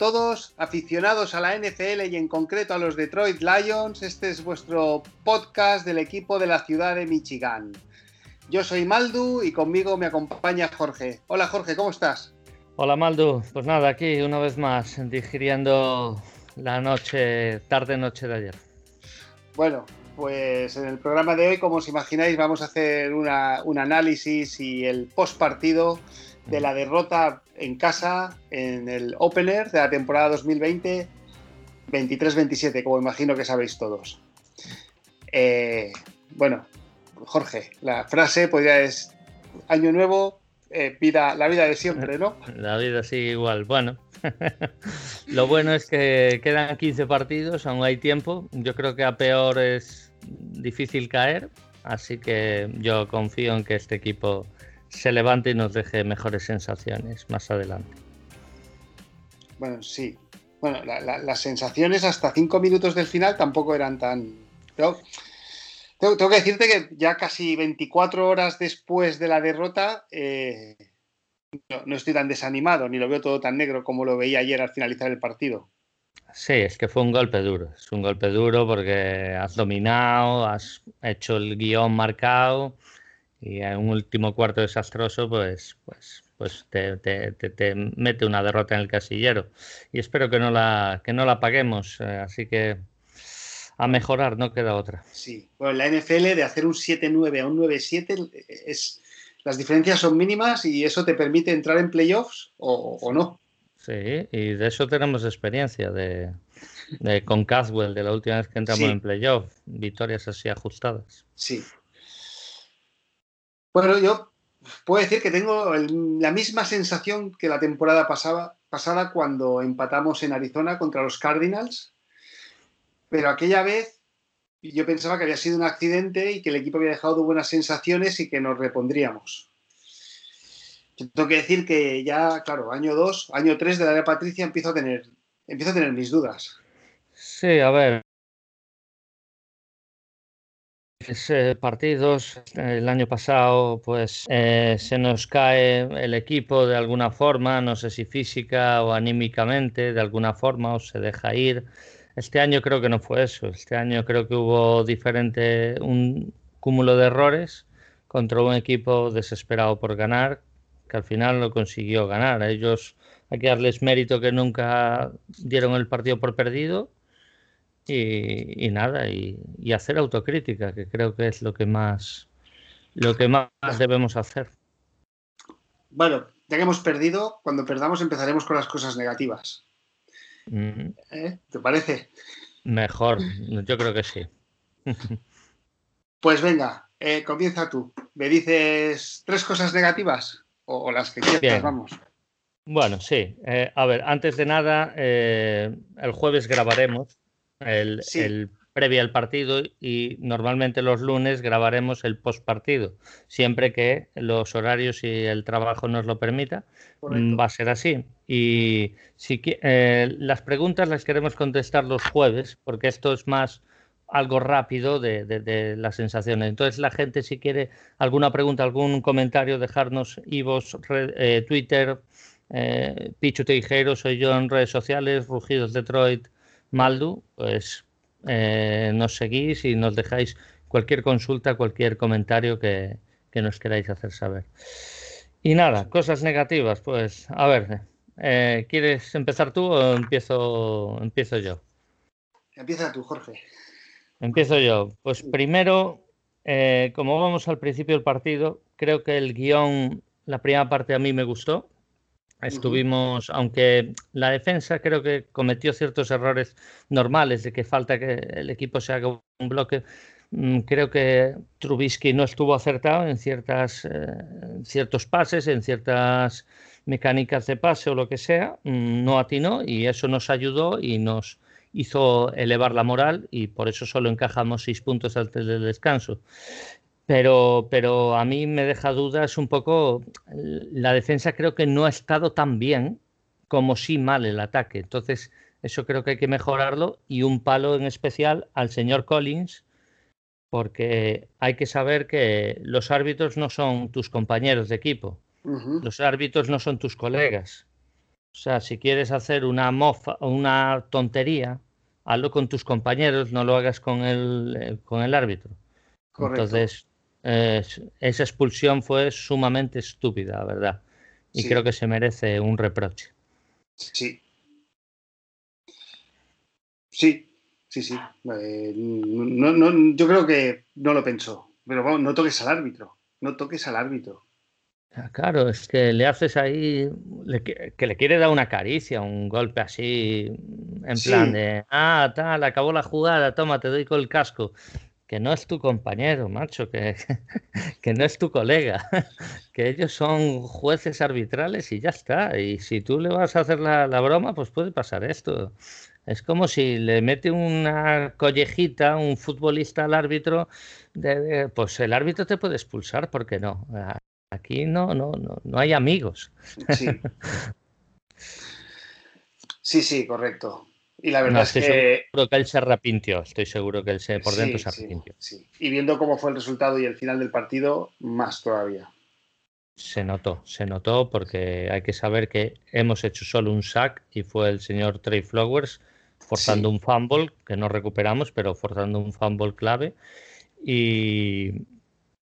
todos, aficionados a la NFL y en concreto a los Detroit Lions. Este es vuestro podcast del equipo de la ciudad de Michigan. Yo soy Maldu y conmigo me acompaña Jorge. Hola Jorge, ¿cómo estás? Hola Maldu, pues nada, aquí una vez más digiriendo la noche, tarde noche de ayer. Bueno, pues en el programa de hoy, como os imagináis, vamos a hacer un análisis y el post partido de la derrota en casa en el Opener de la temporada 2020 23-27, como imagino que sabéis todos. Eh, bueno, Jorge, la frase podría es año nuevo, eh, vida, la vida de siempre, ¿no? La vida sigue igual. Bueno, lo bueno es que quedan 15 partidos, aún hay tiempo. Yo creo que a peor es difícil caer, así que yo confío en que este equipo se levante y nos deje mejores sensaciones más adelante. Bueno, sí. Bueno, las sensaciones hasta cinco minutos del final tampoco eran tan... Tengo, tengo, que decirte que ya casi 24 horas después de la derrota eh, no, estoy tan desanimado, ni lo veo todo tan negro como lo veía ayer al finalizar el partido. Sí, es que fue un golpe duro. Es un golpe duro porque has dominado, has hecho el guion marcado y en un último cuarto desastroso, pues, pues, pues te, te, mete una derrota en el casillero. Y espero que no la, que no la paguemos. Eh, así que a mejorar, no queda otra. Sí, bueno, la NFL de hacer un 7-9 a un 9-7 es las diferencias son mínimas y eso te permite entrar en playoffs o, no. Sí, y de eso tenemos experiencia de, con Caswell de la última vez que entramos en playoffs, victorias así ajustadas. Sí, bueno, yo puedo decir que tengo la misma sensación que la temporada pasada, pasada cuando empatamos en Arizona contra los Cardinals, pero aquella vez yo pensaba que había sido un accidente y que el equipo había dejado buenas sensaciones y que nos repondríamos. tengo que decir que ya, claro, año 2, año 3 de la era Patricia empiezo a tener, empiezo a tener mis dudas. Sí, a ver, partidos. El año pasado, pues eh, se nos cae el equipo de alguna forma, no sé si física o anímicamente, de alguna forma, o se deja ir. Este año creo que no fue eso. Este año creo que hubo diferente, un cúmulo de errores contra un equipo desesperado por ganar, que al final lo consiguió ganar. ellos hay que darles mérito que nunca dieron el partido por perdido y, nada, y, hacer autocrítica, que creo que es lo que más, lo que más debemos hacer. Bueno, ya que hemos perdido, cuando perdamos empezaremos con las cosas negativas. ¿Eh? ¿Te parece? Mejor, yo creo que sí. pues venga, eh, comienza tú. ¿Me dices tres cosas negativas? O, las que quieras, vamos. Bueno, sí. Eh, a ver, antes de nada, el jueves grabaremos el, previo al partido y normalmente los lunes grabaremos el post partido. Siempre que los horarios y el trabajo nos lo permita, va a ser así. Y si eh, las preguntas las queremos contestar los jueves, porque esto es más algo rápido de, las sensaciones. Entonces, la gente, si quiere alguna pregunta, algún comentario, dejarnos Ivos, eh, Twitter, eh, Pichu Tejero, soy yo en redes sociales, Rugidos Detroit, Maldu, pues eh, nos seguís y nos dejáis cualquier consulta, cualquier comentario que, nos queráis hacer saber. Y nada, cosas negativas, pues a ver, eh, ¿quieres empezar tú o empiezo, empiezo yo? Empieza tú, Jorge. Empiezo yo. Pues primero, eh, como vamos al principio del partido, creo que el guion, la primera parte a mí me gustó. Estuvimos, aunque la defensa creo que cometió ciertos errores normales de que falta que el equipo se haga un bloque, mm, creo que Trubisky no estuvo acertado en ciertas, eh, ciertos pases, en ciertas mecánicas de pase o lo que sea, mm, no atinó y eso nos ayudó y nos hizo elevar la moral y por eso solo encajamos seis puntos antes del descanso. Pero, pero a mí me deja dudas un poco. La defensa creo que no ha estado tan bien como sí mal el ataque. Entonces, eso creo que hay que mejorarlo. Y un palo en especial al señor Collins, porque hay que saber que los árbitros no son tus compañeros de equipo. Los árbitros no son tus colegas. O sea, si quieres hacer una mofa, una tontería, hazlo con tus compañeros, no lo hagas con el, eh, con el árbitro. Entonces, esa expulsión fue sumamente estúpida, ¿verdad? Y creo que se merece un reproche. Sí. Sí, sí, sí. Eh, no, yo creo que no lo pensó. Pero vamos, no toques al árbitro. No toques al árbitro. Ah, claro, es que le haces ahí, que le quiere dar una caricia, un golpe así, en plan de, ah, tal, acabó la jugada, toma, te doy con el casco. Que no es tu compañero, macho, que, que no es tu colega, que ellos son jueces arbitrales y ya está. Y si tú le vas a hacer la, la broma, pues puede pasar esto. Es como si le mete una collejita un futbolista al árbitro, pues el árbitro te puede expulsar, ¿por qué no? Aquí no, no, no, no hay amigos. Sí. sí, sí, correcto. Y la verdad es que. Seguro que él se arrepintió, estoy seguro que él se, por dentro se arrepintió. Sí, Y viendo cómo fue el resultado y el final del partido, más todavía. Se notó, se notó porque hay que saber que hemos hecho solo un sack y fue el señor Trey Flowers forzando un fumble que no recuperamos, pero forzando un fumble clave. Y,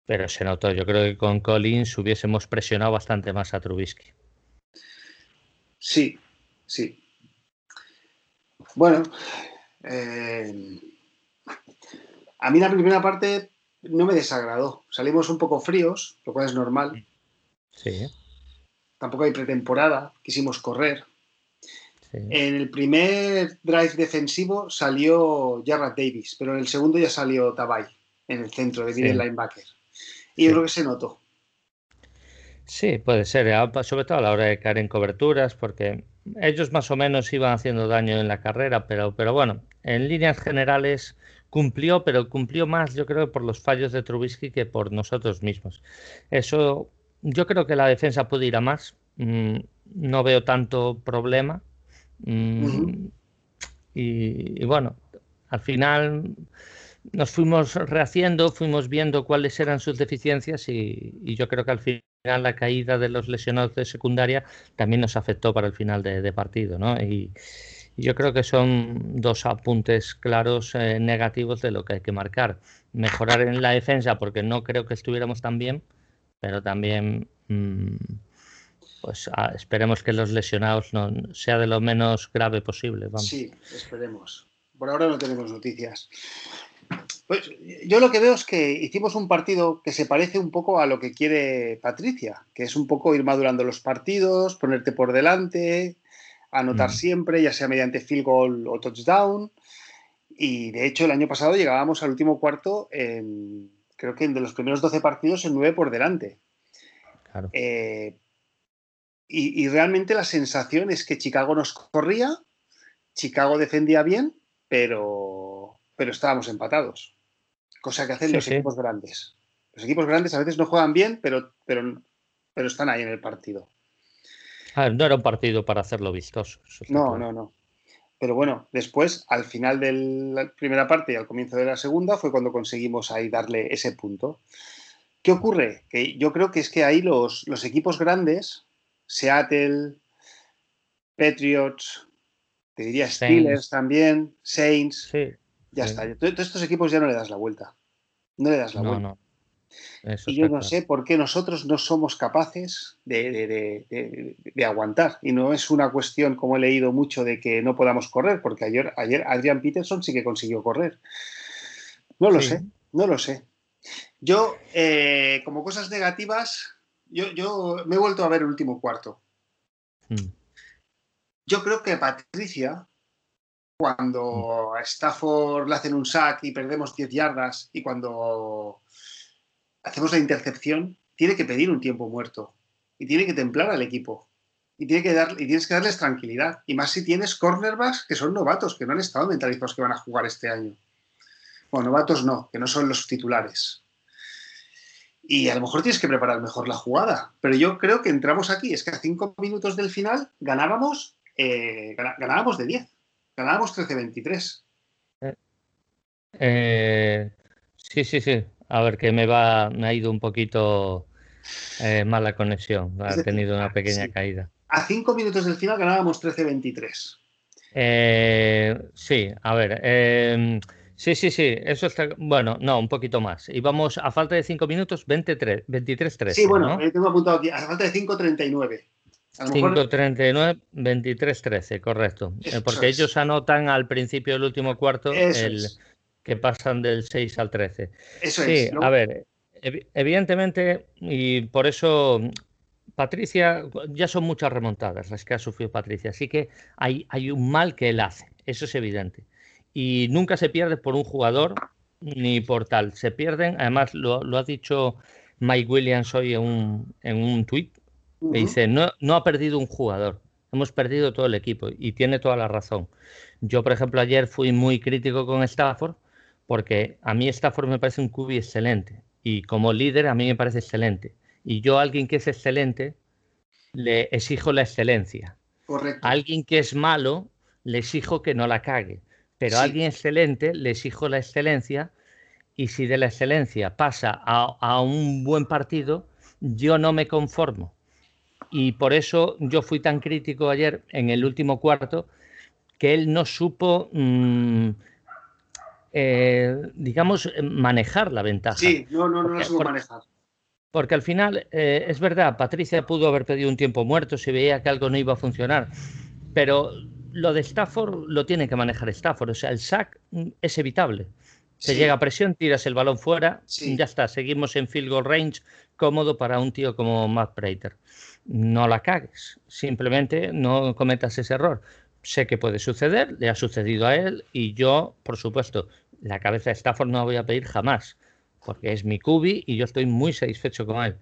pero se notó. Yo creo que con Collins hubiésemos presionado bastante más a Trubisky. Sí, sí. Bueno, eh, a mí la primera parte no me desagradó. Salimos un poco fríos, lo cual es normal. Sí. Tampoco hay pretemporada, quisimos correr. En el primer drive defensivo salió Jarrett Davis, pero en el segundo ya salió Tabay en el centro de middle linebacker. Y yo creo que se notó. Sí, puede ser, sobre todo a la hora de caer en coberturas, porque ellos más o menos iban haciendo daño en la carrera, pero, pero bueno, en líneas generales cumplió, pero cumplió más, yo creo, por los fallos de Trubisky que por nosotros mismos. Eso, yo creo que la defensa puede ir a más. Mm, no veo tanto problema. Mm, y, bueno, al final nos fuimos rehaciendo, fuimos viendo cuáles eran sus deficiencias y, yo creo que al final la caída de los lesionados de secundaria también nos afectó para el final de, partido, ¿no? Y, yo creo que son dos apuntes claros eh, negativos de lo que hay que marcar. Mejorar en la defensa porque no creo que estuviéramos tan bien, pero también mm, pues ah, esperemos que los lesionados no sea de lo menos grave posible. Sí, esperemos. Por ahora no tenemos noticias. Pues yo lo que veo es que hicimos un partido que se parece un poco a lo que quiere Patricia, que es un poco ir madurando los partidos, ponerte por delante, anotar mm. siempre, ya sea mediante field goal o touchdown. Y de hecho el año pasado llegábamos al último cuarto, en, creo que de los primeros 12 partidos en 9 por delante. Claro. Eh, y, y, realmente la sensación es que Chicago nos corría, Chicago defendía bien, pero, pero estábamos empatados cosa que hacen los equipos grandes. Los equipos grandes a veces no juegan bien, pero, pero, pero están ahí en el partido. no era un partido para hacerlo vistoso. No, no, no. Pero bueno, después, al final de la primera parte y al comienzo de la segunda, fue cuando conseguimos ahí darle ese punto. ¿Qué ocurre? Que yo creo que es que ahí los, los equipos grandes, Seattle, Patriots, te diría Steelers también, Saints, sí. Ya está. Todos estos equipos ya no le das la vuelta. No le das la vuelta. y yo no sé por qué nosotros no somos capaces de, aguantar. Y no es una cuestión, como he leído mucho, de que no podamos correr, porque ayer, ayer Adrian Peterson sí que consiguió correr. No lo sé, no lo sé. Yo, eh, como cosas negativas, yo, yo, me he vuelto a ver el último cuarto. Hmm. Yo creo que Patricia cuando a Stafford le hacen un sack y perdemos 10 yardas y cuando hacemos la intercepción, tiene que pedir un tiempo muerto y tiene que templar al equipo. Y, tiene que dar, y tienes que darles tranquilidad. Y más si tienes cornerbacks que son novatos, que no han estado mentalizados que van a jugar este año. Bueno, novatos no, que no son los titulares. Y a lo mejor tienes que preparar mejor la jugada. Pero yo creo que entramos aquí, es que a cinco minutos del final ganábamos, eh, ganábamos de 10. Ganábamos 13-23. Eh, sí, sí, sí. A ver, que me va, me ha ido un poquito eh, mala conexión. Ha tenido una pequeña caída. a cinco minutos del final ganábamos 13-23. Eh, sí, a ver. Em, sí, sí, sí, eso está. Bueno, no, un poquito más. Y vamos a falta de cinco minutos, 23-13. Sí, bueno, tengo apuntado aquí, a falta de 5-39. 5.39, 23.13, correcto. Eh, porque ellos anotan al principio del último cuarto el, que pasan del 6 al 13. Eso sí, es. A ver, evidentemente, y por eso Patricia, ya son muchas remontadas las que ha sufrido Patricia, así que hay, hay un mal que él hace, eso es evidente. Y nunca se pierde por un jugador ni por tal. Se pierden, además lo, ha dicho Mike Williams hoy en un, en un tuit, dice, no, no ha perdido un jugador, hemos perdido todo el equipo y tiene toda la razón. Yo, por ejemplo, ayer fui muy crítico con Stafford porque a mí Stafford me parece un cubi excelente y como líder a mí me parece excelente. Y yo a alguien que es excelente le exijo la excelencia. Correcto. A alguien que es malo le exijo que no la cague. Pero a alguien excelente le exijo la excelencia y si de la excelencia pasa a, a un buen partido, yo no me conformo y por eso yo fui tan crítico ayer en el último cuarto que él no supo, mm, eh, digamos, manejar la ventaja. Sí, no, no, no la supo manejar. Porque al final, eh, es verdad, Patricia pudo haber pedido un tiempo muerto si veía que algo no iba a funcionar, pero lo de Stafford lo tiene que manejar Stafford, o sea, el sack mm, es evitable. Se llega a presión, tiras el balón fuera, ya está, seguimos en field goal range, cómodo para un tío como Matt Prater no la cagues, simplemente no cometas ese error. Sé que puede suceder, le ha sucedido a él y yo, por supuesto, la cabeza de Stafford no la voy a pedir jamás, porque es mi cubi y yo estoy muy satisfecho con él.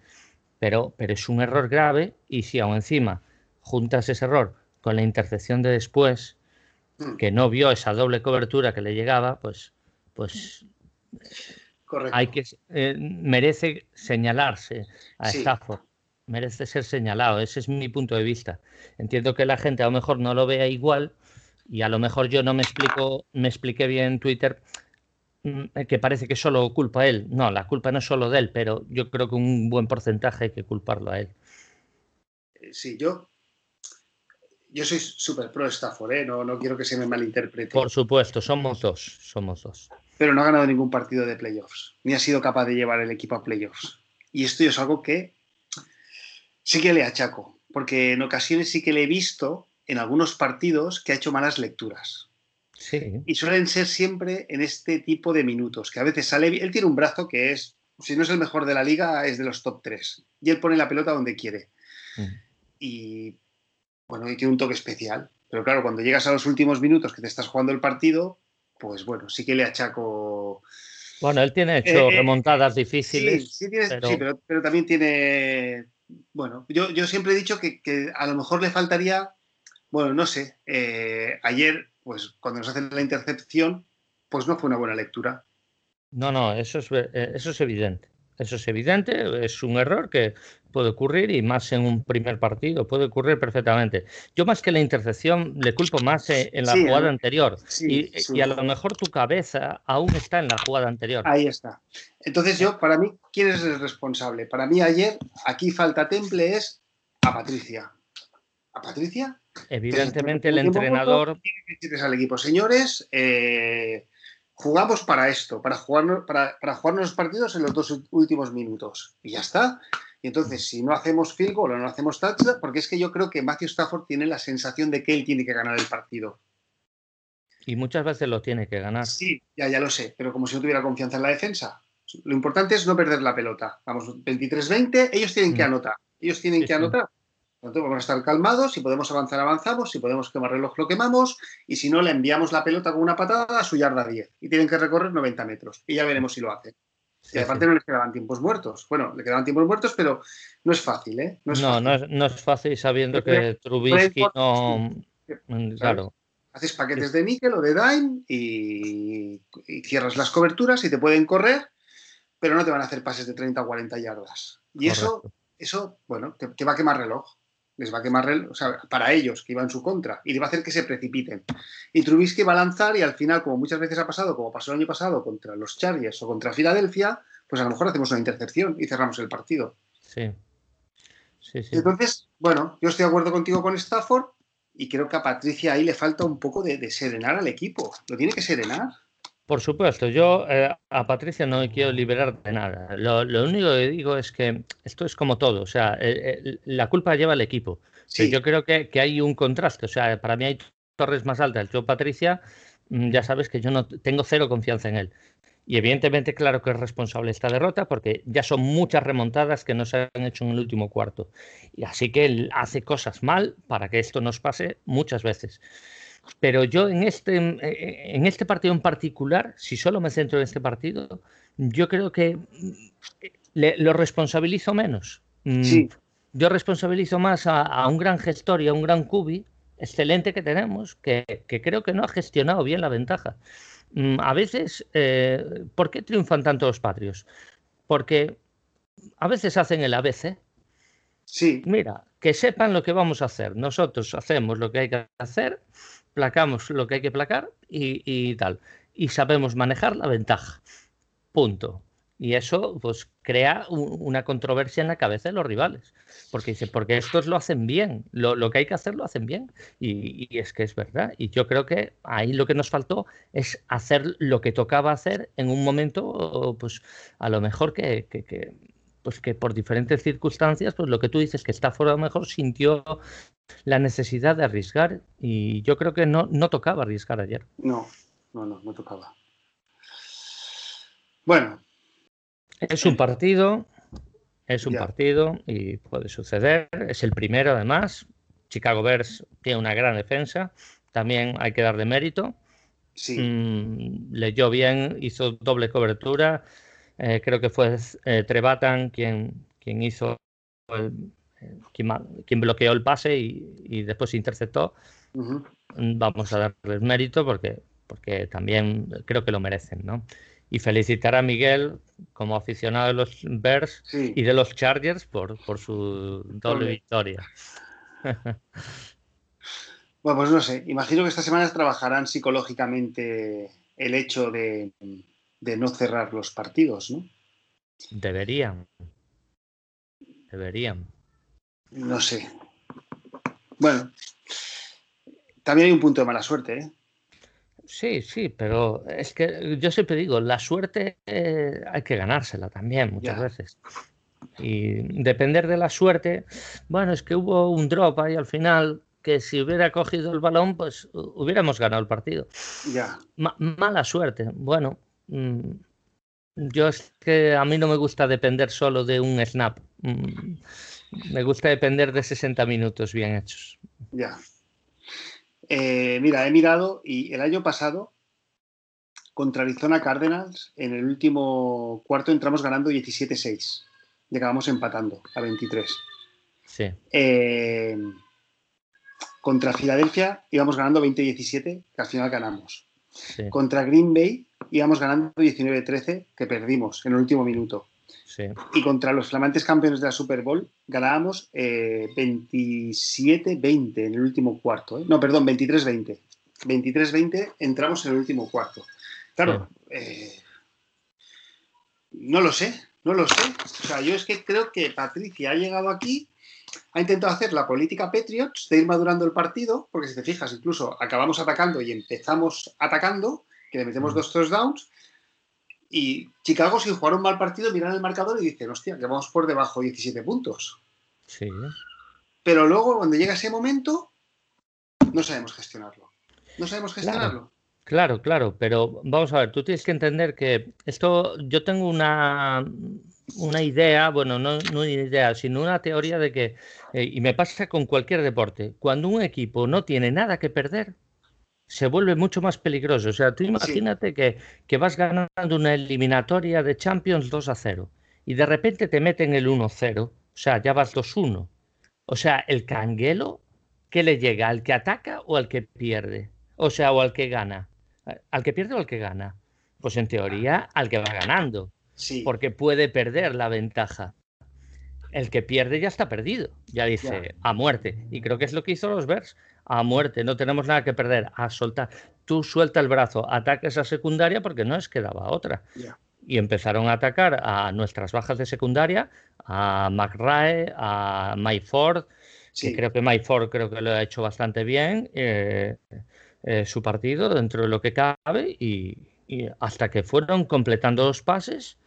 Pero, pero es un error grave y si aún encima juntas ese error con la intercepción de después, hmm. que no vio esa doble cobertura que le llegaba, pues, pues hay que eh, merece señalarse a Stafford merece ser señalado. Ese es mi punto de vista. Entiendo que la gente a lo mejor no lo vea igual y a lo mejor yo no me explico, me expliqué bien en Twitter mm, que parece que solo culpa a él. No, la culpa no es solo de él, pero yo creo que un buen porcentaje hay que culparlo a él. Eh, sí, yo, yo soy súper pro Stafford, ¿eh? no, no quiero que se me malinterprete. Por supuesto, somos dos, somos dos. Pero no ha ganado ningún partido de playoffs, ni ha sido capaz de llevar el equipo a playoffs. Y esto es algo que sí que le achaco, porque en ocasiones sí que le he visto en algunos partidos que ha hecho malas lecturas. Sí. Y suelen ser siempre en este tipo de minutos, que a veces sale, él tiene un brazo que es, si no es el mejor de la liga, es de los top 3. Y él pone la pelota donde quiere. Mm. Y bueno, y tiene un toque especial. Pero claro, cuando llegas a los últimos minutos que te estás jugando el partido, pues bueno, sí que le achaco. Bueno, él tiene hecho eh, eh, remontadas difíciles. Sí, pero también tiene, bueno, yo, siempre he dicho que, a lo mejor le faltaría, bueno, no sé, eh, ayer, pues cuando nos hacen la intercepción, pues no fue una buena lectura. No, no, eso es, eso es evidente. Eso es evidente, es un error que puede ocurrir y más en un primer partido, puede ocurrir perfectamente. Yo más que la intercepción le culpo más eh, en la jugada anterior y, a lo mejor tu cabeza aún está en la jugada anterior. Ahí está. Entonces yo, para mí, ¿quién es el responsable? Para mí ayer, aquí falta temple es a Patricia. ¿A Patricia? Evidentemente el entrenador... Tiene que al equipo, señores, eh, jugamos para esto, para jugarnos, para, jugarnos los partidos en los dos últimos minutos. Y ya está. Y entonces, si no hacemos field goal o no hacemos touchdown, porque es que yo creo que Matthew Stafford tiene la sensación de que él tiene que ganar el partido. Y muchas veces lo tiene que ganar. Sí, ya, ya lo sé, pero como si no tuviera confianza en la defensa. Lo importante es no perder la pelota. Vamos, 23-20, ellos tienen que mm. anotar. Ellos tienen que anotar. Entonces vamos a estar calmados, si podemos avanzar, avanzamos, si podemos quemar reloj, lo quemamos, y si no, le enviamos la pelota con una patada a su yarda 10 y tienen que recorrer 90 metros y ya veremos si lo hacen. y aparte no les quedaban tiempos muertos. Bueno, le quedaban tiempos muertos, pero no es fácil, ¿eh? No, no, es, fácil sabiendo que Trubisky no... Claro. Haces paquetes de níquel o de dime y, cierras las coberturas y te pueden correr, pero no te van a hacer pases de 30 o 40 yardas. Y eso, eso, bueno, que va a quemar reloj les va a quemar, o sea, para ellos, que iba en su contra, y le va a hacer que se precipiten. Y Trubisky va a lanzar y al final, como muchas veces ha pasado, como pasó el año pasado contra los Chargers o contra Filadelfia, pues a lo mejor hacemos una intercepción y cerramos el partido. Sí. Entonces, bueno, yo estoy de acuerdo contigo con Stafford y creo que a Patricia ahí le falta un poco de, serenar al equipo. Lo tiene que serenar. Por supuesto, yo eh, a Patricia no me quiero liberar de nada. Lo, único que digo es que esto es como todo, o sea, eh, eh, la culpa lleva al equipo. Yo creo que, que, hay un contraste, o sea, para mí hay torres más altas. Yo, Patricia, mm, ya sabes que yo no tengo cero confianza en él. Y evidentemente, claro que es responsable esta derrota porque ya son muchas remontadas que no se han hecho en el último cuarto. Y así que él hace cosas mal para que esto nos pase muchas veces. Pero yo en este, en este partido en particular, si solo me centro en este partido, yo creo que lo responsabilizo menos. Mm, sí. Yo responsabilizo más a, un gran gestor y a un gran cubi excelente que tenemos, que, que creo que no ha gestionado bien la ventaja. Mm, a veces, eh, ¿por qué triunfan tanto los patrios? Porque a veces hacen el ABC. Sí. Mira, que sepan lo que vamos a hacer. Nosotros hacemos lo que hay que hacer, placamos lo que hay que placar y tal. Y sabemos manejar la ventaja. Punto. Y eso pues crea una controversia en la cabeza de los rivales. Porque dice, porque estos lo hacen bien, lo, que hay que hacer lo hacen bien. Y, es que es verdad. Y yo creo que ahí lo que nos faltó es hacer lo que tocaba hacer en un momento, pues a lo mejor que, pues que por diferentes circunstancias, pues lo que tú dices que está fuera lo mejor sintió la necesidad de arriesgar. Y yo creo que no, no tocaba arriesgar ayer. No, no, no, no tocaba. Bueno, es un partido, es un partido y puede suceder. Es el primero, además. Chicago Bears tiene una gran defensa. También hay que darle mérito. Sí. Mm, leyó bien, hizo doble cobertura. Eh, creo que fue eh, Trebatan quien, quien hizo eh, quien, bloqueó el pase y, después interceptó. Vamos a darles mérito porque, porque también creo que lo merecen, ¿no? y felicitar a Miguel como aficionado de los Bears y de los Chargers por, por su doble victoria. bueno, pues no sé, imagino que esta semana trabajarán psicológicamente el hecho de, no cerrar los partidos, ¿no? Deberían. Deberían. No sé. Bueno, también hay un punto de mala suerte, ¿eh? Sí, sí, pero es que yo siempre digo, la suerte eh, hay que ganársela también muchas veces. Y depender de la suerte, bueno, es que hubo un drop ahí al final que si hubiera cogido el balón, pues hubiéramos ganado el partido. Ya. mala suerte. Bueno, yo es que a mí no me gusta depender solo de un snap. Mm, me gusta depender de 60 minutos bien hechos. Ya. Eh, mira, he mirado y el año pasado contra Arizona Cardinals, en el último cuarto entramos ganando 17-6 y acabamos empatando a 23. Sí. Eh, contra Filadelfia íbamos ganando 20-17, que al final ganamos. Contra Green Bay íbamos ganando 19-13, que perdimos en el último minuto. Y contra los flamantes campeones de la Super Bowl ganábamos 27-20 eh, en el último cuarto. ¿eh? No, perdón, 23-20. 23-20 entramos en el último cuarto. Claro, eh, no lo sé, no lo sé. O sea, yo es que creo que Patricia ha llegado aquí, ha intentado hacer la política Patriots de ir madurando el partido, porque si te fijas, incluso acabamos atacando y empezamos atacando, que le metemos dos touchdowns, y Chicago, sin jugar un mal partido, miran el marcador y dicen, hostia, que vamos por debajo 17 puntos. Sí. Pero luego, cuando llega ese momento, no sabemos gestionarlo. No sabemos gestionarlo. Claro, claro, pero vamos a ver, tú tienes que entender que esto, yo tengo una, una idea, bueno, no, no, una idea, sino una teoría de que, eh, y me pasa con cualquier deporte, cuando un equipo no tiene nada que perder, se vuelve mucho más peligroso. O sea, tú imagínate que, que, vas ganando una eliminatoria de Champions 2 a 0 y de repente te meten el 1-0, o sea, ya vas 2-1. O sea, el canguelo, ¿qué le llega? ¿Al que ataca o al que pierde? O sea, o al que gana. ¿Al que pierde o al que gana? Pues en teoría, al que va ganando. Sí. Porque puede perder la ventaja. El que pierde ya está perdido. Ya dice, a muerte. Y creo que es lo que hizo los Bears a muerte, no tenemos nada que perder, a soltar. Tú suelta el brazo, ataca esa secundaria porque no es que daba otra. y empezaron a atacar a nuestras bajas de secundaria, a McRae, a Mike Ford, que creo que Mike Ford creo que lo ha hecho bastante bien eh, eh, su partido dentro de lo que cabe y, hasta que fueron completando los pases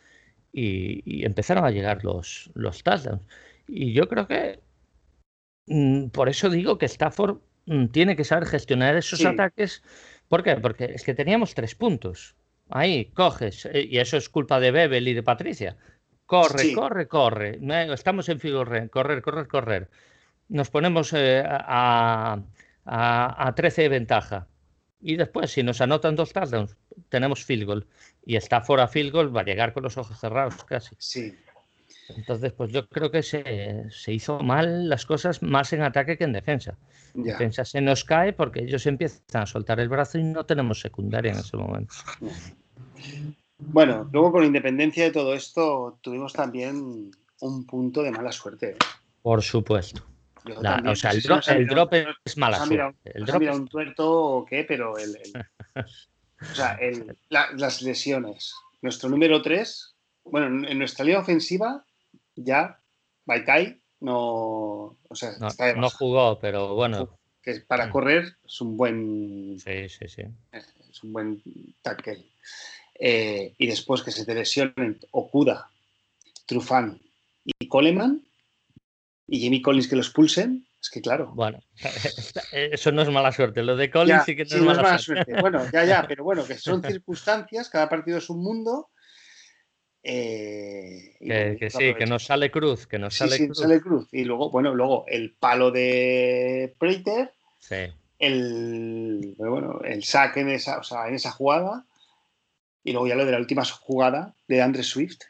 y, empezaron a llegar los, los touchdowns. Y yo creo que mm, por eso digo que Stafford mm, tiene que saber gestionar esos ataques. ¿Por qué? Porque es que teníamos tres puntos. Ahí, coges. Eh, y eso es culpa de Bebel y de Patricia. Corre, corre, corre. Estamos en figure, correr, correr, correr. Nos ponemos eh, a, a, 13 de ventaja. Y después, si nos anotan dos touchdowns, tenemos field goal. Y está fuera field goal, va a llegar con los ojos cerrados casi. Sí. Entonces, pues yo creo que se, se hizo mal las cosas más en ataque que en defensa. Defensa se nos cae porque ellos empiezan a soltar el brazo y no tenemos secundaria en ese momento. Bueno, luego con independencia de todo esto, tuvimos también un punto de mala suerte. Por supuesto. O sea, el, drop, es mala suerte. El drop un tuerto o qué, pero el, o sea, las lesiones. Nuestro número 3, bueno, en nuestra línea ofensiva, ya, Baikai no, o sea, no, jugó, pero bueno. Que para mm. correr es un buen. Sí, sí, sí. Es un buen tackle. Eh, y después que se te lesionen Okuda, Trufán y Coleman y Jimmy Collins que los pulsen, es que claro. Bueno, eso no es mala suerte. Lo de Collins sí que no, es, mala suerte. Bueno, ya, ya, pero bueno, que son circunstancias, cada partido es un mundo eh, que, sí, que nos sale cruz, que nos sale, cruz. sale cruz. Y luego, bueno, luego el palo de Preiter, sí. el, bueno, el saque en esa, o sea, en esa jugada, y luego ya lo de la última jugada de Andre Swift.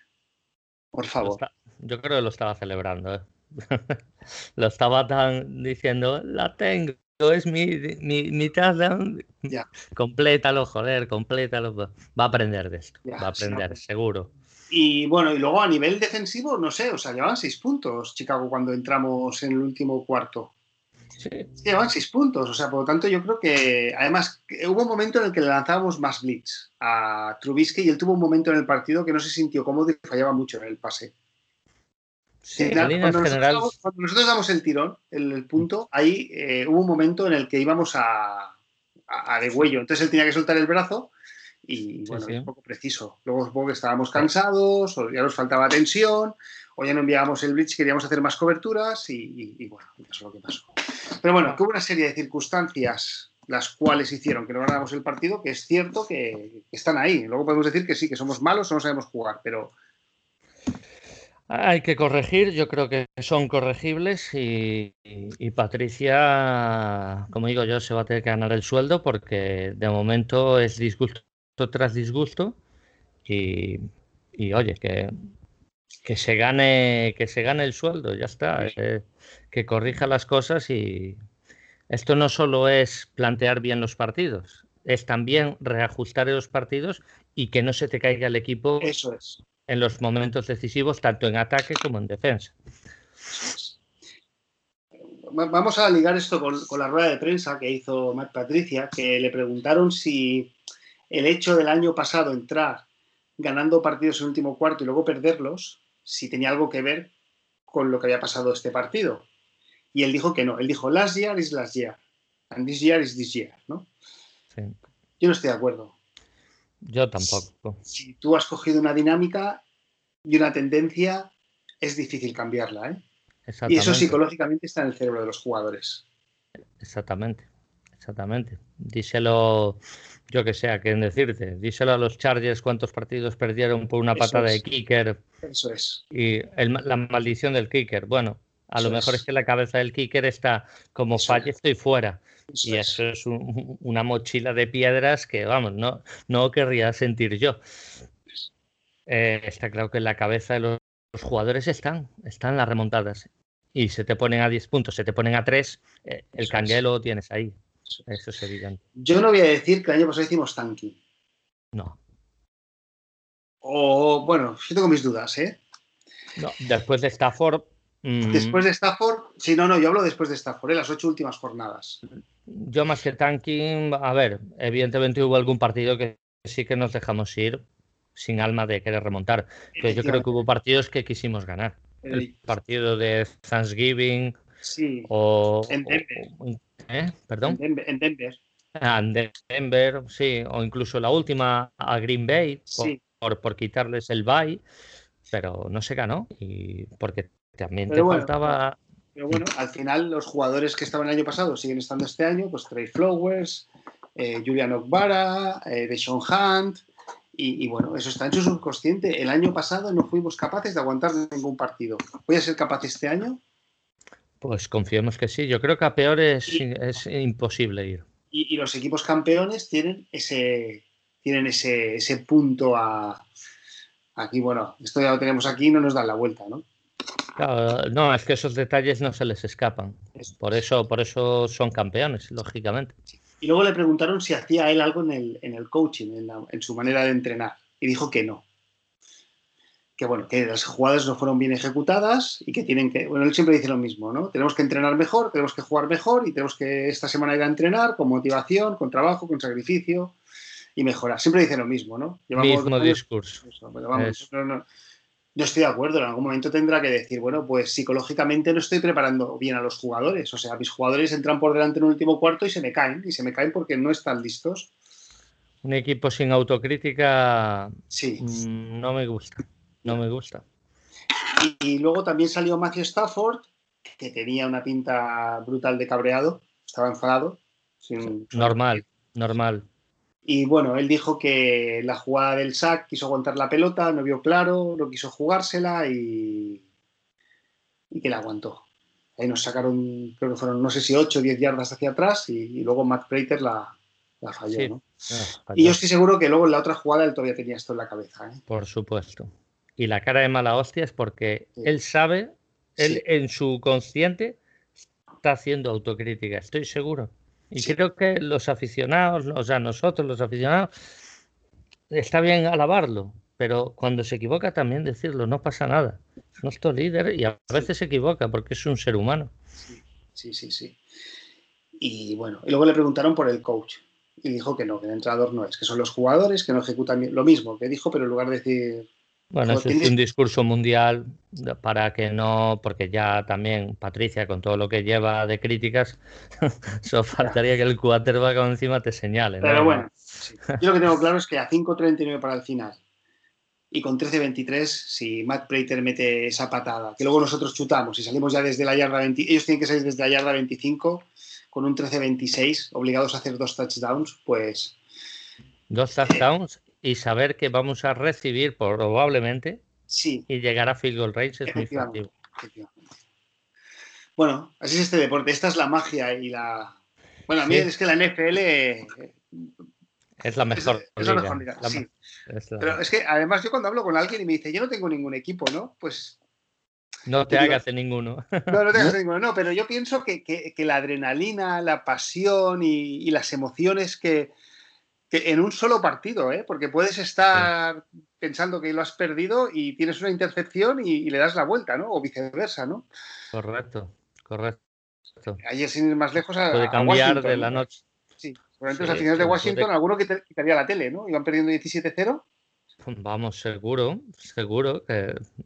Por favor. yo creo que lo estaba celebrando. ¿eh? lo estaba tan diciendo, la tengo, es mi, mi, mi touchdown. Ya. Complétalo, joder, complétalo. Va a aprender de esto. va a aprender, seguro. Y bueno, y luego a nivel defensivo, no sé, o sea, llevaban seis puntos Chicago cuando entramos en el último cuarto. Sí. Llevaban seis puntos, o sea, por lo tanto yo creo que además hubo un momento en el que le lanzábamos más blitz a Trubisky y él tuvo un momento en el partido que no se sintió cómodo y fallaba mucho en el pase. Sí, cuando, nosotros, damos el tirón, el, punto, ahí eh, hubo un momento en el que íbamos a, a, a, de huello. Entonces él tenía que soltar el brazo y bueno, es un poco preciso. Luego supongo que estábamos cansados, o ya nos faltaba tensión, o ya no enviábamos el bridge, queríamos hacer más coberturas y, bueno, eso es lo que pasó. Pero bueno, que hubo una serie de circunstancias las cuales hicieron que no ganáramos el partido, que es cierto que, están ahí. Luego podemos decir que sí, que somos malos o no sabemos jugar, pero... Hay que corregir, yo creo que son corregibles y, y, Patricia, como digo yo, se va a tener que ganar el sueldo porque de momento es disgusto tras disgusto y, oye, que, que, se gane, que se gane el sueldo, ya está, eh, que corrija las cosas y esto no solo es plantear bien los partidos, es también reajustar los partidos y que no se te caiga el equipo Eso es. En los momentos decisivos, tanto en ataque como en defensa. Vamos a ligar esto con, con, la rueda de prensa que hizo Matt Patricia, que le preguntaron si el hecho del año pasado entrar ganando partidos en el último cuarto y luego perderlos, si tenía algo que ver con lo que había pasado este partido. Y él dijo que no. Él dijo, last year is last year. And this year is this year, ¿no? Yo no estoy de acuerdo. Yo tampoco. Si tú has cogido una dinámica y una tendencia, es difícil cambiarla, ¿eh? Y eso psicológicamente está en el cerebro de los jugadores. Exactamente, exactamente. Díselo yo que sé, a quién decirte. Díselo a los Chargers cuántos partidos perdieron por una patada de kicker. Eso es. Y la maldición del kicker. Bueno, a lo mejor es. que la cabeza del kicker está como falle, estoy fuera. y eso es una mochila de piedras que, vamos, no, no querría sentir yo. Eh, está claro que en la cabeza de los, jugadores están, están las remontadas. Y se te ponen a 10 puntos, se te ponen a 3, eh, el canguelo lo tienes ahí. Eso es evidente. Yo no voy a decir que el año pasado hicimos tanky. No. O, bueno, yo tengo mis dudas, ¿eh? No, después de Stafford. Mm, después de Stafford, sí, no, no, yo hablo después de Stafford, ¿eh? las ocho últimas jornadas. Yo más que tanking, a ver, evidentemente hubo algún partido que sí que nos dejamos ir. sin alma de querer remontar. Pero yo creo que hubo partidos que quisimos ganar. El partido de Thanksgiving o... En Denver. ¿eh? ¿Perdón? En Denver. Ah, en Denver. sí, o incluso la última a Green Bay, por, por, quitarles el bye, pero no se ganó, y porque también te faltaba... Pero bueno, al final los jugadores que estaban el año pasado siguen estando este año, pues Trey Flowers, eh, Julian Okbara, eh, Deshaun Hunt, y, bueno, eso está en su subconsciente. El año pasado no fuimos capaces de aguantar ningún partido. ¿Voy a ser capaz este año? Pues confiemos que sí. Yo creo que a peor es, es imposible ir. Y, los equipos campeones tienen ese, tienen ese, ese punto a... Aquí, bueno, esto ya lo tenemos aquí, no nos dan la vuelta, ¿no? No, es que esos detalles no se les escapan. Por eso, por eso son campeones, lógicamente. Y luego le preguntaron si hacía él algo en el, en el coaching, en, su manera de entrenar. Y dijo que no. Que bueno, que las jugadas no fueron bien ejecutadas y que tienen que. Bueno, él siempre dice lo mismo, ¿no? Tenemos que entrenar mejor, tenemos que jugar mejor y tenemos que esta semana ir a entrenar con motivación, con trabajo, con sacrificio y mejorar. Siempre dice lo mismo, ¿no? mismo discurso yo estoy de acuerdo, en algún momento tendrá que decir, bueno, pues psicológicamente no estoy preparando bien a los jugadores. O sea, mis jugadores entran por delante en un último cuarto y se me caen, y se me caen porque no están listos. Un equipo sin autocrítica sí. Mm, no me gusta, no me gusta. Y, luego también salió Matthew Stafford, que tenía una pinta brutal de cabreado, estaba enfadado. normal, normal. Y bueno, él dijo que la jugada del sack quiso aguantar la pelota, no vio claro, no quiso jugársela y, y que la aguantó. Ahí nos sacaron, creo que fueron, no sé si 8 o 10 yardas hacia atrás y, luego Matt Prater la, falló. ¿no? Ah, y yo estoy seguro que luego en la otra jugada él todavía tenía esto en la cabeza. ¿eh? Por supuesto. Y la cara de mala hostia es porque él sabe, él en su consciente está haciendo autocrítica, estoy seguro. Y creo que los aficionados, o sea, nosotros los aficionados, está bien alabarlo, pero cuando se equivoca también decirlo, no pasa nada. Es nuestro líder y a veces se equivoca porque es un ser humano. Sí, sí, sí. Y bueno, y luego le preguntaron por el coach y dijo que no, que el entrenador no es, que son los jugadores que no ejecutan. Lo mismo que dijo, pero en lugar de decir bueno, eso es un discurso mundial para que no, porque ya también Patricia, con todo lo que lleva de críticas, solo faltaría que el quarterback encima te señale. Pero bueno, yo lo que tengo claro es que a 5.39 para el final y con 13.23, si Matt Prater mete esa patada, que luego nosotros chutamos y salimos ya desde la yarda 20, ellos tienen que salir desde la yarda 25 con un 13-26, obligados a hacer dos touchdowns, pues... Dos touchdowns y saber que vamos a recibir probablemente sí. y llegar a field goal range es muy fácil. Bueno, así es este deporte. Esta es la magia y la. Bueno, a mí es que la NFL es la mejor. Es, la mejor liga. sí. Pero es que además yo cuando hablo con alguien y me dice, yo no tengo ningún equipo, ¿no? Pues. No te hagas de ninguno. No, no te hagas de ninguno. No, pero yo pienso que, que, la adrenalina, la pasión y, y las emociones que, en un solo partido, ¿eh? porque puedes estar pensando que lo has perdido y tienes una intercepción y, le das la vuelta, ¿no? O viceversa, ¿no? Correcto, correcto. Ayer sin ir más lejos a, Puede cambiar de la noche. Sí, por ejemplo, a finales de Washington, alguno que te quitaría la tele, ¿no? Iban perdiendo 17-0. Vamos, seguro, seguro.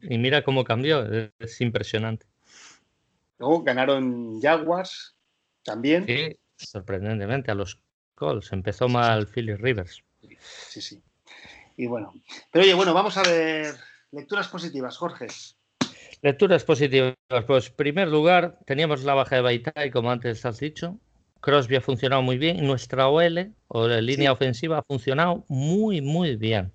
Y mira cómo cambió, es impresionante. Luego ganaron Jaguars también. Sí, sorprendentemente, a los Colts. Empezó mal Philly Rivers. Sí, sí. Y bueno. Pero oye, bueno, vamos a ver lecturas positivas, Jorge. Lecturas positivas. Pues, en primer lugar, teníamos la baja de Baitai, como antes has dicho. Crosby ha funcionado muy bien. Nuestra OL, o la línea ofensiva, ha funcionado muy, muy bien.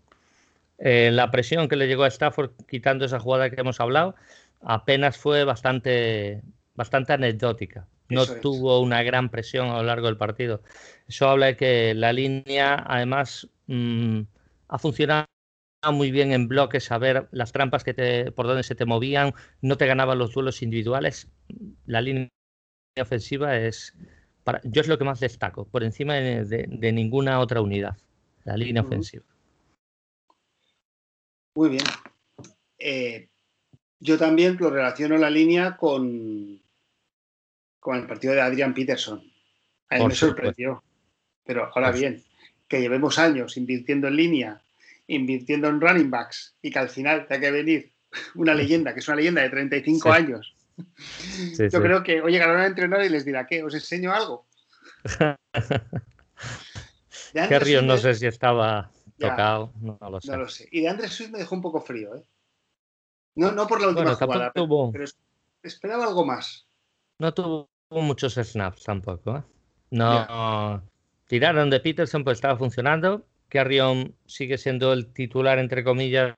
Eh, la presión que le llegó a Stafford, quitando esa jugada que hemos hablado, apenas fue bastante, bastante anecdótica no tuvo una gran presión a lo largo del partido. Eso habla de que la línea, además, mm, ha funcionado muy bien en bloques, saber las trampas que te, por donde se te movían, no te ganaban los duelos individuales. La línea ofensiva es, para, yo es lo que más destaco, por encima de, ninguna otra unidad, la línea ofensiva. Muy bien. Eh, yo también lo relaciono la línea con, con el partido de Adrian Peterson. A mí me sorprendió. Pero ahora bien, que llevemos años invirtiendo en línea invirtiendo en running backs y que al final te que venir una leyenda, que es una leyenda de 35 años, yo creo que o llegarán a entrenar y les dirá, ¿qué? ¿Os enseño algo? Río no sé si estaba tocado, no, lo sé. No lo sé. Y de Andrés Swift me dejó un poco frío, ¿eh? No, no por la última jugada, pero, esperaba algo más. No tuvo muchos snaps tampoco, ¿eh? No. Tiraron de Peterson, pues estaba funcionando. Carrion sigue siendo el titular, entre comillas,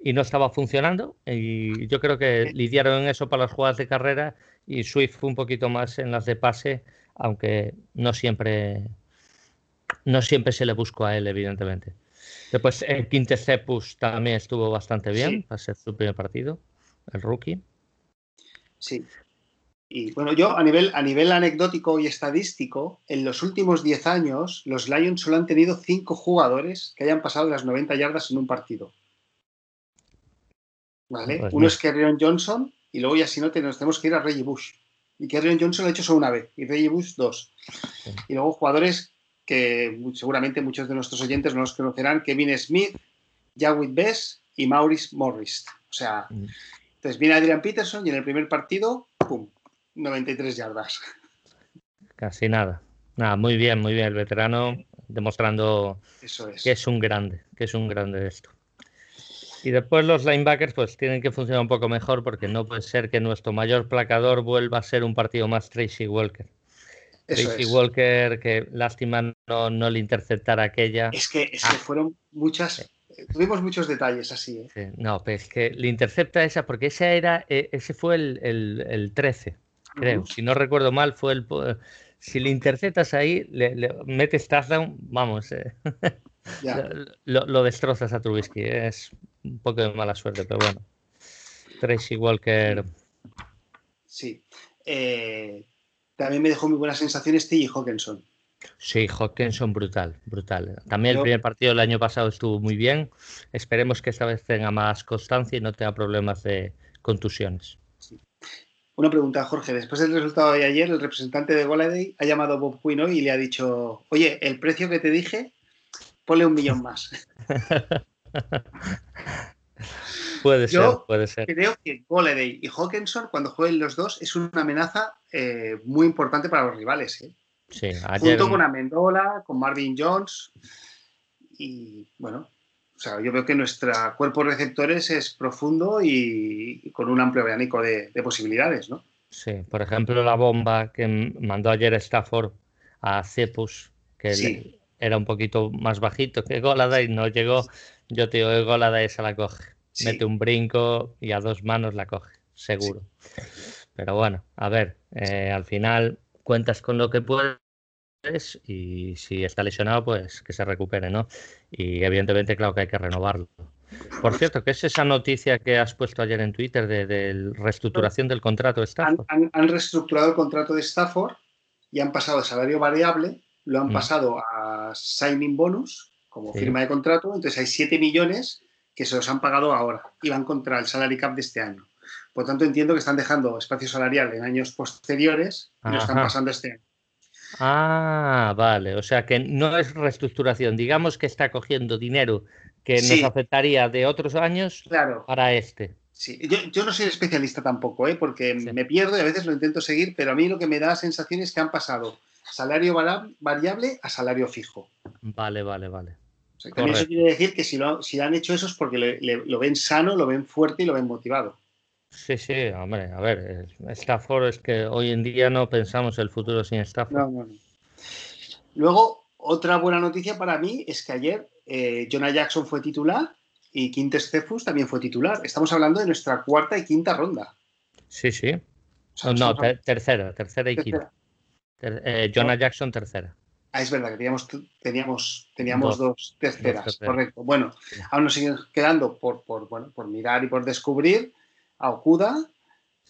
y no estaba funcionando. Y yo creo que lidiaron en eso para las jugadas de carrera y Swift fue un poquito más en las de pase, aunque no siempre, no siempre se le buscó a él, evidentemente. Después, el Quintecepus también estuvo bastante bien, para ser su primer partido, el rookie. Sí. Y bueno, yo a nivel, a nivel anecdótico y estadístico, en los últimos 10 años, los Lions solo han tenido 5 jugadores que hayan pasado las 90 yardas en un partido. ¿Vale? Pues Uno es Kerryon Johnson y luego ya si no nos tenemos que ir a Reggie Bush. Y Kerryon Johnson lo ha hecho solo una vez y Reggie Bush dos. Y luego jugadores que seguramente muchos de nuestros oyentes no los conocerán, Kevin Smith, Jawid Bess y Maurice Morris. O sea, mm. entonces viene Adrian Peterson y en el primer partido, ¡pum! 93 yardas. Casi nada. Nada, muy bien, muy bien. El veterano demostrando que es un grande, que es un grande de esto. Y después los linebackers pues tienen que funcionar un poco mejor porque no puede ser que nuestro mayor placador vuelva a ser un partido más Tracy Walker. Tracy Walker, que lástima no, no le interceptara aquella. Es que, ah. fueron muchas. Tuvimos muchos detalles así. ¿eh? no, pero es que le intercepta esa porque ese era, eh, ese fue el, el, 13, creo. Si no recuerdo mal, fue el. Si le interceptas ahí, le, le metes touchdown, vamos. Eh. lo, lo, destrozas a Trubisky. Es un poco de mala suerte, pero bueno. Tracy Walker. Sí. Eh, también me dejó muy buenas sensaciones y Hawkinson. Sí, Hawkinson brutal, brutal. También el primer partido del año pasado estuvo muy bien. Esperemos que esta vez tenga más constancia y no tenga problemas de contusiones. Una pregunta, Jorge. Después del resultado de ayer, el representante de Goladay ha llamado a Bob Quinn y le ha dicho, oye, el precio que te dije, ponle un millón más. puede ser, puede ser. Creo que Golladay y Hawkinson, cuando jueguen los dos, es una amenaza eh, muy importante para los rivales. ¿eh? Junto con Amendola, con Marvin Jones. Y bueno, o sea, yo veo que nuestro cuerpo de receptores es profundo y, con un amplio abanico de, posibilidades, ¿no? Sí, por ejemplo, la bomba que mandó ayer Stafford a Cepus, que era un poquito más bajito que Goladay, no llegó yo te digo, el gol a esa la coge. Mete un brinco y a dos manos la coge, seguro. Pero bueno, a ver, eh, al final cuentas con lo que puedes y si está lesionado, pues que se recupere, ¿no? Y evidentemente, claro que hay que renovarlo. Por cierto, ¿qué es esa noticia que has puesto ayer en Twitter de, reestructuración del contrato de Stafford? Han, reestructurado el contrato de Stafford y han pasado de salario variable, lo han mm. pasado a signing bonus como firma de contrato, entonces hay 7 millones que se los han pagado ahora y van contra el salary cap de este año. Por tanto, entiendo que están dejando espacio salarial en años posteriores y lo están pasando este año. Ah, vale. O sea que no es reestructuración. Digamos que está cogiendo dinero que nos afectaría de otros años para este. Sí, yo, no soy especialista tampoco, ¿eh? porque me pierdo y a veces lo intento seguir, pero a mí lo que me da sensación es que han pasado salario variable a salario fijo. Vale, vale, vale. también eso quiere decir que si, lo, si han hecho eso es porque lo ven sano, lo ven fuerte y lo ven motivado. Sí, sí, hombre, a ver, Stafford es que hoy en día no pensamos el futuro sin Stafford. No, no, Luego, otra buena noticia para mí es que ayer eh, Jonah Jackson fue titular y Quintes Cephus también fue titular. Estamos hablando de nuestra cuarta y quinta ronda. Sí, sí. no, tercera, tercera y quinta. Eh, Jonah Jackson, tercera. Ah, es verdad que teníamos, teníamos, teníamos dos, terceras, correcto. Bueno, aún nos siguen quedando por, por, bueno, por mirar y por descubrir a Okuda,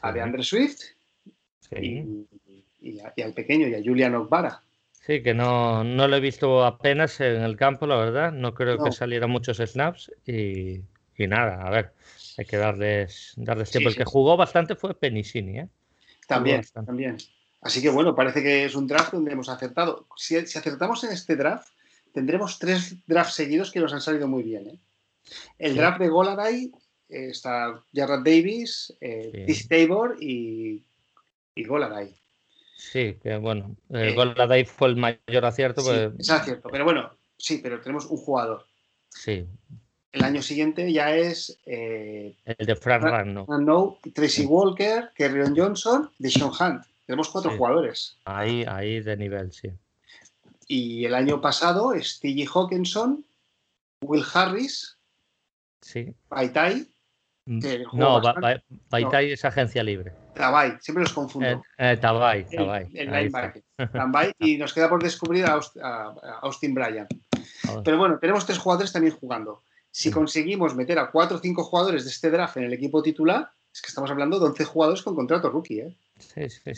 a DeAndre Swift y, al pequeño, y a Julian Okbara. Sí, que no, no lo he visto apenas en el campo, la verdad. No creo que salieran muchos snaps y, nada, a ver, hay que darles, darles tiempo. el que jugó bastante fue Penicini, ¿eh? También, también. Así que bueno, parece que es un draft donde hemos acertado. Si, acertamos en este draft, tendremos tres drafts seguidos que nos han salido muy bien. ¿eh? El draft de Goladay eh, está Jarrett Davis, eh, Tabor y, y Goladay. Sí, que bueno, eh, Goladay fue el mayor acierto. Sí, pues es acierto, pero bueno, sí, pero tenemos un jugador. Sí. El año siguiente ya es. el de Frank Ragno. No, Tracy Walker, Kerrion Johnson, Deshaun Hunt. Tenemos cuatro jugadores. Ahí, ahí de nivel, sí. Y el año pasado, Stevie Hawkinson, Will Harris, sí. Baitai. Mm, no, Baitai es agencia libre. Tabay, siempre los confundo. Eh, eh Tabay, Tabay. El, y nos queda por descubrir a, Austin Bryan. Pero bueno, tenemos tres jugadores también jugando. Si conseguimos meter a cuatro o cinco jugadores de este draft en el equipo titular, es que estamos hablando de 11 jugadores con contrato rookie. ¿eh? Sí, sí,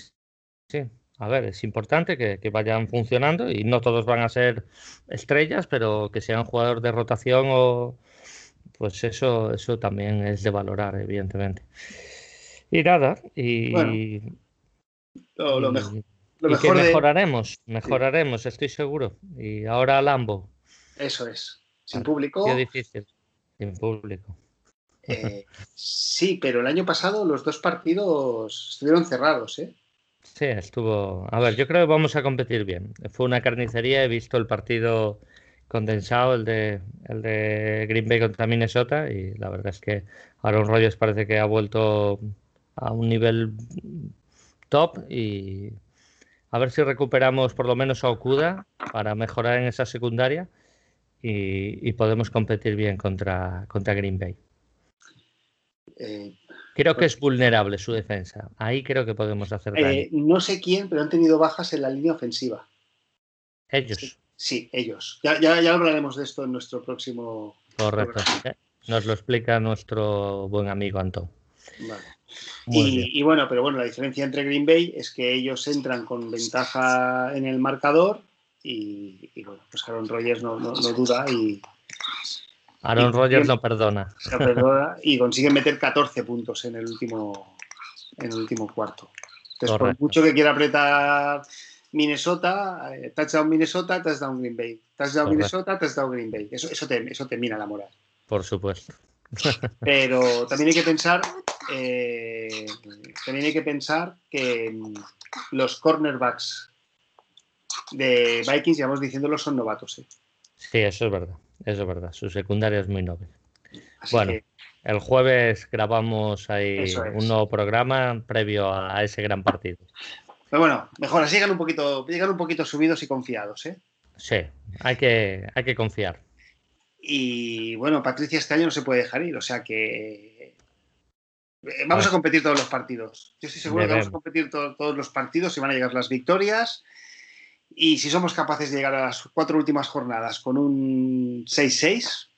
sí a ver, es importante que, vayan funcionando y no todos van a ser estrellas, pero que sean jugadores de rotación o pues eso, eso también es de valorar, evidentemente. Y nada, y, lo, mejor, que mejoraremos, mejoraremos, estoy seguro. Y ahora Lambo. Eso es. Sin público. Qué difícil. Sin público. Eh, sí, pero el año pasado los dos partidos estuvieron cerrados, ¿eh? Sí, estuvo. A ver, yo creo que vamos a competir bien. Fue una carnicería, he visto el partido condensado, el de, el de Green Bay contra Minnesota, y la verdad es que Aaron Rodgers parece que ha vuelto a un nivel top y a ver si recuperamos por lo menos a Okuda para mejorar en esa secundaria y, podemos competir bien contra, contra Green Bay. Eh, Creo que es vulnerable su defensa. Ahí creo que podemos hacer eh, no sé quién, pero han tenido bajas en la línea ofensiva. Ellos. Sí, ellos. Ya, ya, hablaremos de esto en nuestro próximo. Correcto. Nos lo explica nuestro buen amigo Antón. Y, bueno, pero bueno, la diferencia entre Green Bay es que ellos entran con ventaja en el marcador y, bueno, pues Aaron Rodgers no duda y, Aaron Rodgers no perdona. y consigue meter 14 puntos en el último, en el último cuarto. Entonces, por mucho que quiera apretar Minnesota, eh, touchdown Minnesota, touchdown Green Bay. Touchdown Minnesota, touchdown Green Bay. Eso, eso, te, eso te mina la moral. Por supuesto. Pero también hay que pensar, eh, también hay que pensar que mm, los cornerbacks de Vikings, ya vamos diciéndolo, son novatos. ¿eh? Sí, eso es verdad. Eso es verdad, su secundaria es muy noble. bueno, el jueves grabamos ahí un nuevo programa previo a ese gran partido. Pero bueno, mejor así llegan un poquito, llegan un poquito subidos y confiados, ¿eh? Sí, hay que, hay que confiar. Y bueno, Patricia este año no se puede dejar ir, o sea que eh, vamos a competir todos los partidos. Yo estoy seguro que vamos a competir todos los partidos y van a llegar las victorias y si somos capaces de llegar a las cuatro últimas jornadas con un 6-6,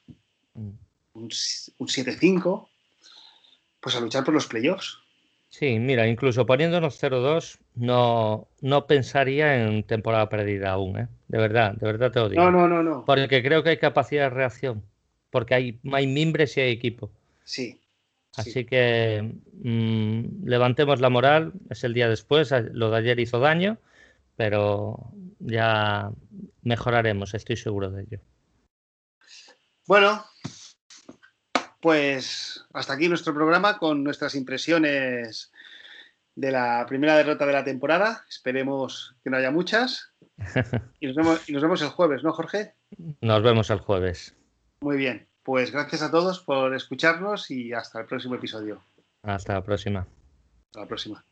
mm. un, 7-5, pues a luchar por los playoffs. Sí, mira, incluso poniéndonos 0-2, no, no pensaría en temporada perdida aún, ¿eh? De verdad, de verdad te lo digo. No, no, no, no. Porque creo que hay capacidad de reacción. Porque hay, hay mimbres y hay equipo. Sí. Así que mm, levantemos la moral. Es el día después. Lo de ayer hizo daño pero ya mejoraremos, estoy seguro de ello. Bueno, pues hasta aquí nuestro programa con nuestras impresiones de la primera derrota de la temporada. Esperemos que no haya muchas. Y nos vemos, y nos vemos el jueves, ¿no, Jorge? Nos vemos el jueves. Muy bien. Pues gracias a todos por escucharnos y hasta el próximo episodio. Hasta la próxima. Hasta la próxima.